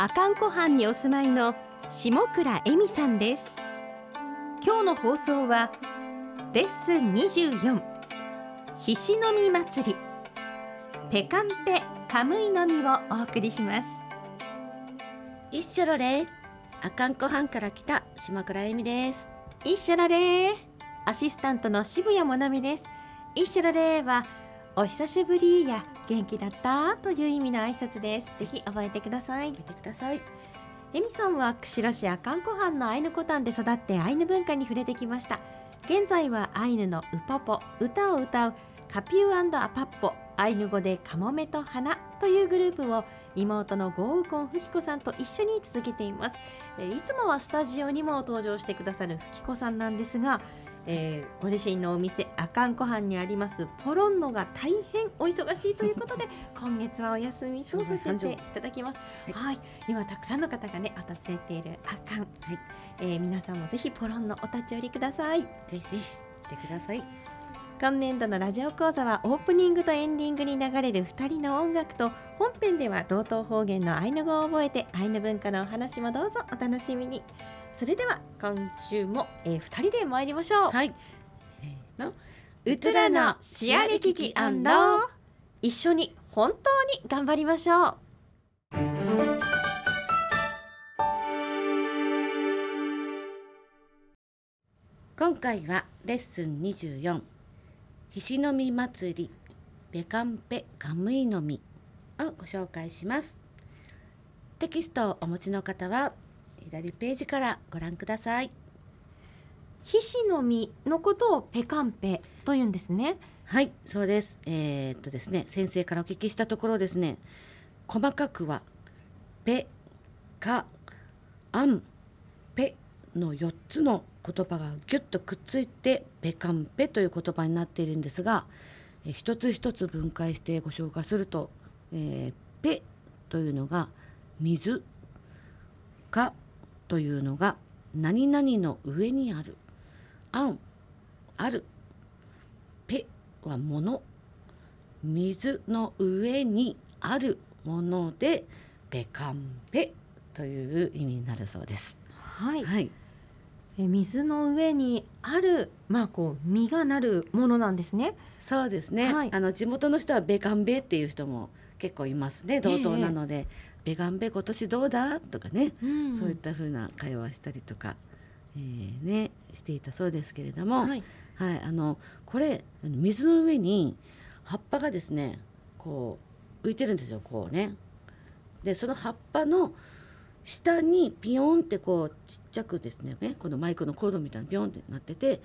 阿寒湖畔にお住まいの下倉恵美さんです。今日の放送はレッスン24ひしのみ祭りペカンペカムイのみをお送りします。一緒ろれ阿寒湖畔から来た島倉恵美です。一緒られーアシスタントの渋谷もなみです。一緒られーはお久しぶりや元気だった？という意味の挨拶です。ぜひ覚えてください。見てください。エミさんは釧路市阿寒湖畔のアイヌコタンで育ってアイヌ文化に触れてきました。現在はアイヌのウポポ歌を歌うカピューアパッポアイヌ語でカモメと花というグループを妹のゴウコンフキコさんと一緒に続けています。えーいつもはスタジオにも登場してくださるフキコさんなんですが、えーご自身のお店阿寒湖畔にありますポロンノが大変お忙しいということで 今月はお休みとさせていただきます。はい。はい、今たくさんの方がね訪れている阿寒、はい。えー皆さんもぜひポロンのお立ち寄りください。ぜひぜひ見てください。今年度のラジオ講座はオープニングとエンディングに流れる2人の音楽と本編では同等方言のアイヌ語を覚えてアイヌ文化のお話もどうぞお楽しみにそれでは今週も、え2人で参りましょう、はい。せーの。ウトラのシアリキキ。アンロー一緒に本当に頑張りましょう。今回はレッスン24ひしのみ祭り。ベカンペカムイのみをご紹介します。テキストをお持ちの方は左ページからご覧ください。ひしの実のことをペカンペと言うんですね。はいそうです。えーっとですね先生からお聞きしたところですね。細かくはペカアンペの4つの言葉がギュッとくっついてペカンペという言葉になっているんですが、えー一つ一つ分解してご紹介すると、えーペというのが水カというのが何々の上にあるアンあるペはもの水の上にあるものでペカンペという意味になるそうです。はいはい、え水の上にあるまあこう実がなるものなんですね。そうですね。はいあの地元の人はベカンベっていう人も結構いますね。同等なので、ベカンベ今年どうだ？とかね、うんそういった風な会話をしたりとか、えーねしていたそうですけれども、はい。はい、あのこれ水の上に葉っぱがですねこう浮いてるんですよこうね。でその葉っぱの下にピヨンってこうちっちゃくですねこのマイクのコードみたいなピヨンってなってて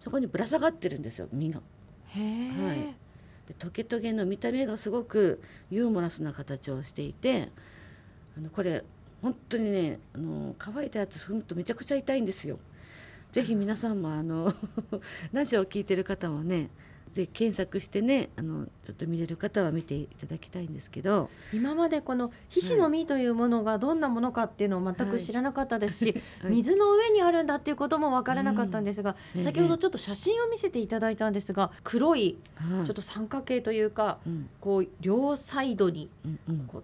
そこにぶら下がってるんですよ実が。へえ、はいでトゲトゲの見た目がすごくユーモラスな形をしていてあのこれ本当にねあの乾いたやつ踏むとめちゃくちゃ痛いんですよ。ぜひ皆さんもあの ラジオを聞いてる方もねぜひ検索してねあのちょっと見れる方は見ていただきたいんですけど。今までこのひしの実というものがどんなものかっていうのを全く知らなかったですし、はい。水の上にあるんだっていうこともわからなかったんですが、うん。先ほどちょっと写真を見せていただいたんですが黒いはい。ちょっと三角形というかうん。こう両サイドにこう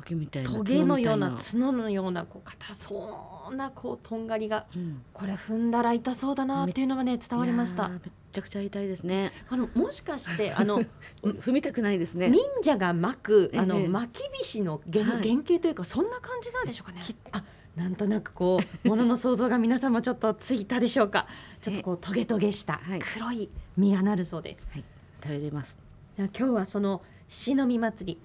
トゲみたいなトゲのような角のようなこう硬そうなこうとんがりがうんこれ踏んだら痛そうだなっていうのがね伝わりましためっちゃくちゃ痛いですね。あのもしかして あの踏みたくないですね。忍者が巻くあのええ巻き菱の原,、はい原型というかそんな感じなんでしょうかね。あなんとなくこうものの想像が皆さんもちょっとついたでしょうか。ちょっとこうトゲトゲしたはい黒い実がなるそうです。はい、食べれます。今日はそのしの実祭り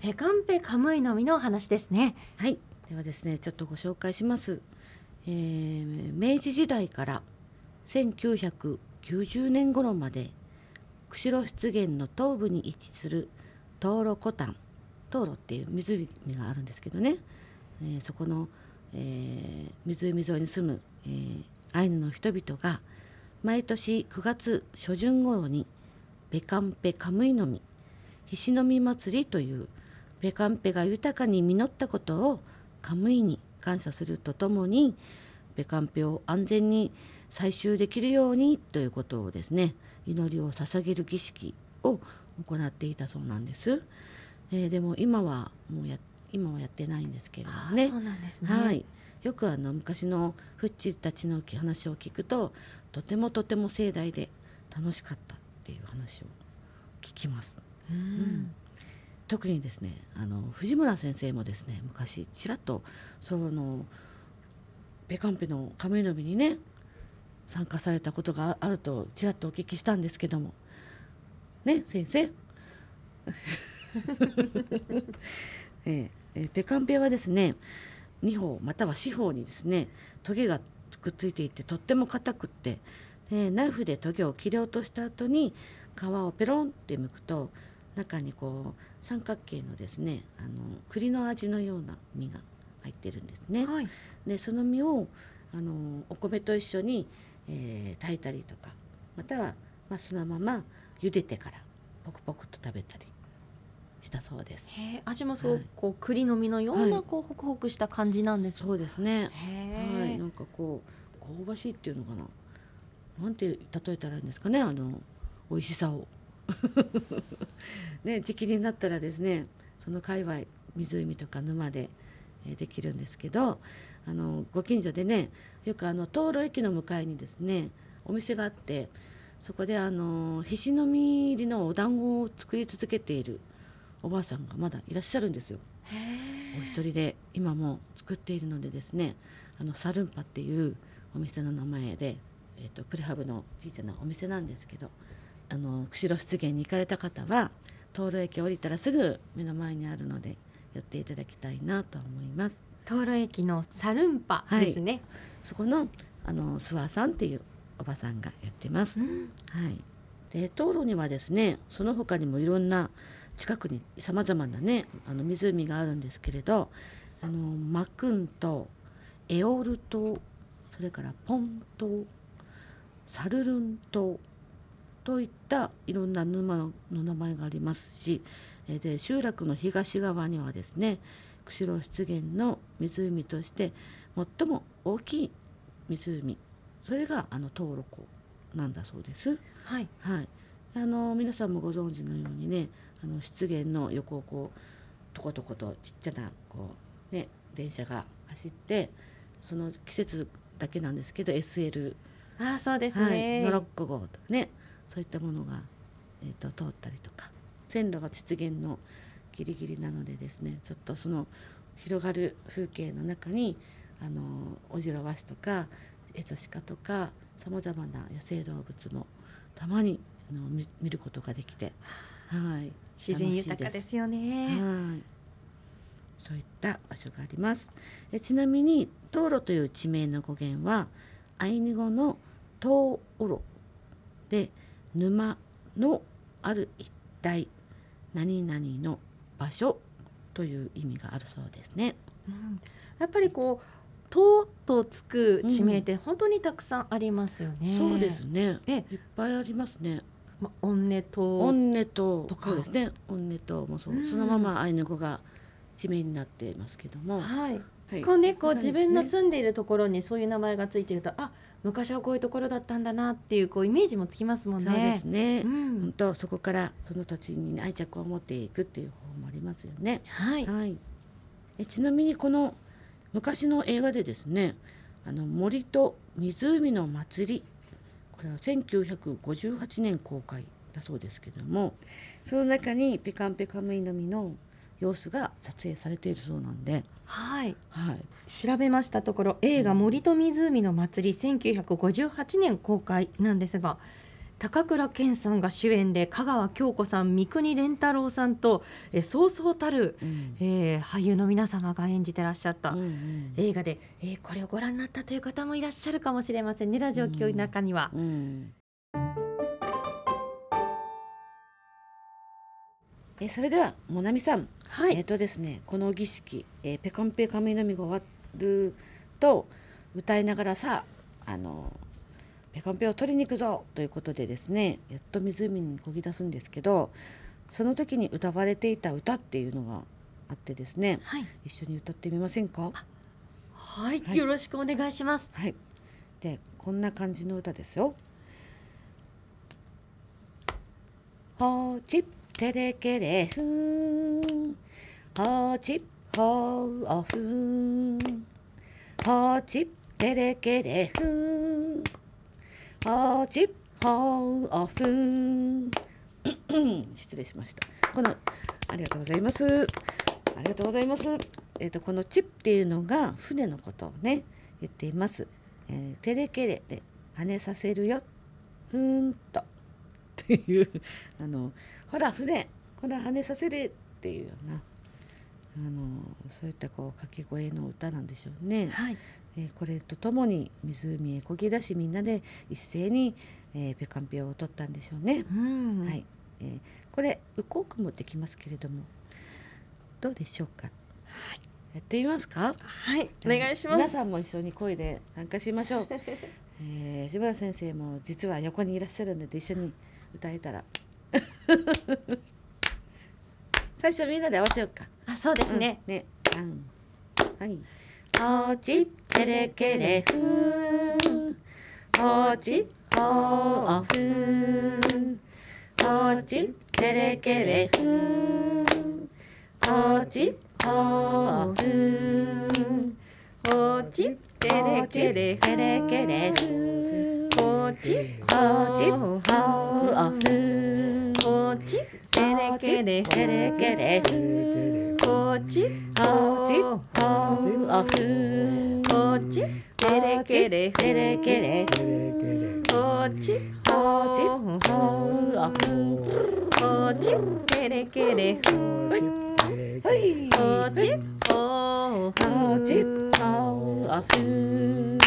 ペカンペカムイの実のお話ですね。はい、ではですね、ちょっとご紹介します。えー明治時代から1990年頃まで釧路湿原の東部に位置する東路湖畔東路っていう湖があるんですけどね、えーそこの、えー湖沿いに住む、えーアイヌの人々が毎年9月初旬頃にベカンペカムイの実ひしの実祭りというベカンペが豊かに実ったことをカムイに感謝するとともにベカンペを安全に採集できるようにということをですね祈りを捧げる儀式を行っていたそうなんです。えーでも今はもうや今はやってないんですけれどもね。そうなんですね。はい、よくあの昔のフッチたちの話を聞くととてもとても盛大で楽しかったっていう話を聞きます。うん特にですねあの藤村先生もですね昔ちらっとそのベカンペの亀の実にね参加されたことがあるとちらっとお聞きしたんですけども。ね先生。ええペカンペはですね2方または四方にですねトゲがくっついていてとっても硬くってでナイフでトゲを切り落とした後に皮をペロンって剥くと中にこう三角形のですねあの栗の味のような実が入ってるんですね。はい。でその実をあのお米と一緒に、えー炊いたりとかまたは、まあ、そのまま茹でてからポクポクと食べたりしたそうです。味もそう、はいこう栗の実のような、はいこうホクホクした感じなんですか？そうですね。はい、なんかこう香ばしいっていうのかな？なんて例えたらいいんですかね、あの美味しさを。ね、時期になったらですね、その界隈湖とか沼で、えーできるんですけど、あのご近所でね、よくあの灯籠駅の向かいにですね、お店があって、そこであのひしの実入りのお団子を作り続けているおばあさんがまだいらっしゃるんですよ。お一人で今も作っているのでですねあのサルンパっていうお店の名前で、えー、とプレハブの小さなお店なんですけどあの釧路湿原に行かれた方は灯籠駅降りたらすぐ目の前にあるので寄っていただきたいなと思います。灯籠駅のサルンパですね、そこのあの諏訪さんっていうおばさんがやってます。うん。はい、で灯籠にはですねその他にもいろんな近くにさまざまなねあの湖があるんですけれどあのマクン島エオル島それからポン島サルルン島といったいろんな沼の名前がありますしえーで集落の東側にはですね釧路湿原の湖として最も大きい湖それがあの灯籠湖なんだそうです。はい。はい、あの皆さんもご存知のようにねあの湿原の横をこうとことことちっちゃなこう、ね、電車が走ってその季節だけなんですけど SL、ああそうですはい、ね、ノロッコ号とかねそういったものが、えー、と通ったりとか線路が湿原のギリギリなのでですねちょっとその広がる風景の中にあのオジロワシとかエゾシカとかさまざまな野生動物もたまにあの見見ることができて、はい、自然豊かですよねはい。そういった場所があります。えちなみに灯籠という地名の語源はアイヌ語のトウオロで沼のある一帯何々の場所という意味があるそうですね。うん。やっぱりこう「と」とつく地名って本当にたくさんありますよね、そうですね。えいっぱいありますね。ま、オンネ島オンネ島とうですね。オンネ島もそう、うん。そのままアイヌ語が地名になっていますけども、はいはいこうねこう自分の住んでいるところにそういう名前がついてるとあ昔はこういうところだったんだなっていうこうイメージもつきますもんね。そうですね。うん本当そこからその土地に愛着を持っていくっていう方法もありますよね。はい、はい。えちなみにこの昔の映画でですね、あの森と湖の祭り、これは1958年公開だそうですけども、その中にペカンペカムイの実の様子が撮影されているそうなんで、はい、はい。調べましたところ映画「森と湖の祭り」1958年公開なんですが高倉健さんが主演で香川京子さん三國連太郎さんとえそうそうたる、うん。えー俳優の皆様が演じてらっしゃった、うんうん映画で、えーこれをご覧になったという方もいらっしゃるかもしれませんねラジオ聞く中には。うんえそれではもなみさん、はい。えっ、とですねこの儀式、えーペカンペカミのみが終わると歌いながらさあのペカンペを取りに行くぞということでですねやっと湖に漕ぎ出すんですけどその時に歌われていた歌っていうのがあってですねはい、一緒に歌ってみませんか？はい、はい。よろしくお願いします。はい。でこんな感じの歌ですよ。ほちってれけれふん。ほちっほうおふん。ほちってれけれふん。ほちっほうおふん。失礼しました。このありがとうございます。ありがとうございます。えっ、とこのチップっていうのが船のことをね言っています、えー、テレケレで跳ねさせるよ。ふーんと。いうあのほら船ほら跳ねさせるっていうようなあのそういったこう掛け声の歌なんでしょうね。はい、えーこれとともに湖へ漕ぎ出しみんなで一斉に、えーペカンピオを取ったんでしょうね。うん、はい、えーこれウコークもできますけれどもどうでしょうか？やってみますか？はい、お願いします。皆さんも一緒に声で参加しましょう。えー、志村先生も実は横にいらっしゃるので一緒に歌えたら。最初みんなで合わせようか。あ、そうですね。うん。ね、うん、はい。ほちてれけれふー。ほちほおふー。ほちてれけれふー。ほちほおふー。ほちてれけれてれけれふーほちほちほおふーほちてれけれてれけれふーほちほちほおふーほちてれけれてれけれほちほちほほおふーほちてれけれはいほちほほちほおふー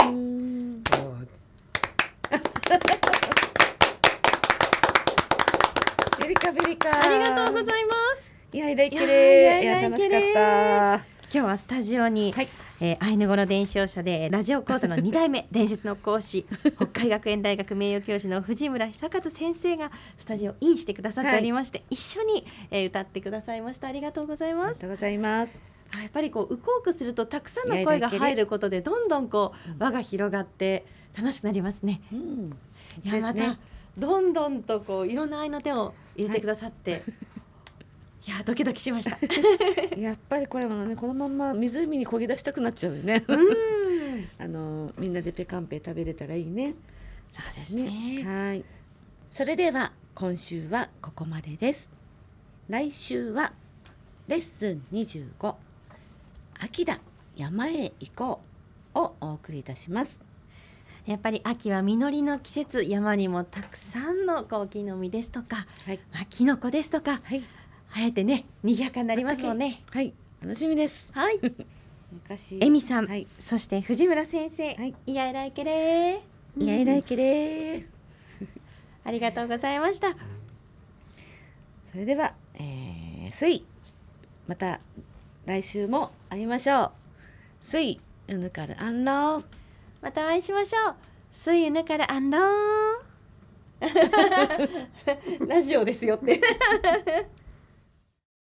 ベリカベリカありがとうございますいやいけれいいや楽しかれった今日はスタジオに、はい。えーアイヌ語の伝承者でラジオ講座の 2代目伝説の講師北海学園大学名誉教授の藤村久和先生がスタジオインしてくださっておりまして、一緒に、えー歌ってくださいました。ありがとうございありますがとうございます。あやっぱりこうウコークするとたくさんの声が入ることでどんどんこう輪が広がって楽しくなりますね。うん。いやまたどんどんとこういろんな愛の手を入れてくださって、い、やドキドキしました やっぱりこれもねこのまま湖に漕ぎ出したくなっちゃうよね。うん あのみんなでペカンペ食べれたらいいね。そうですねはい。それでは今週はここまでです。来週はレッスン25秋だ山へ行こうをお送りいたします。やっぱり秋は実りの季節山にもたくさんのこう木の実ですとか、はいまあ、キノコですとかはい生えてね賑やかになりますもんね。はい楽しみです。はい。昔。えみさん、はい。そして藤村先生、はい。いやいらいけれ。いやいらいけれ。ー。ありがとうございました。それでは、えー、スイ。また来週も会いましょう。スイウヌカルアンロー。またお会いしましょう。スイユヌからアンローンラジオですよって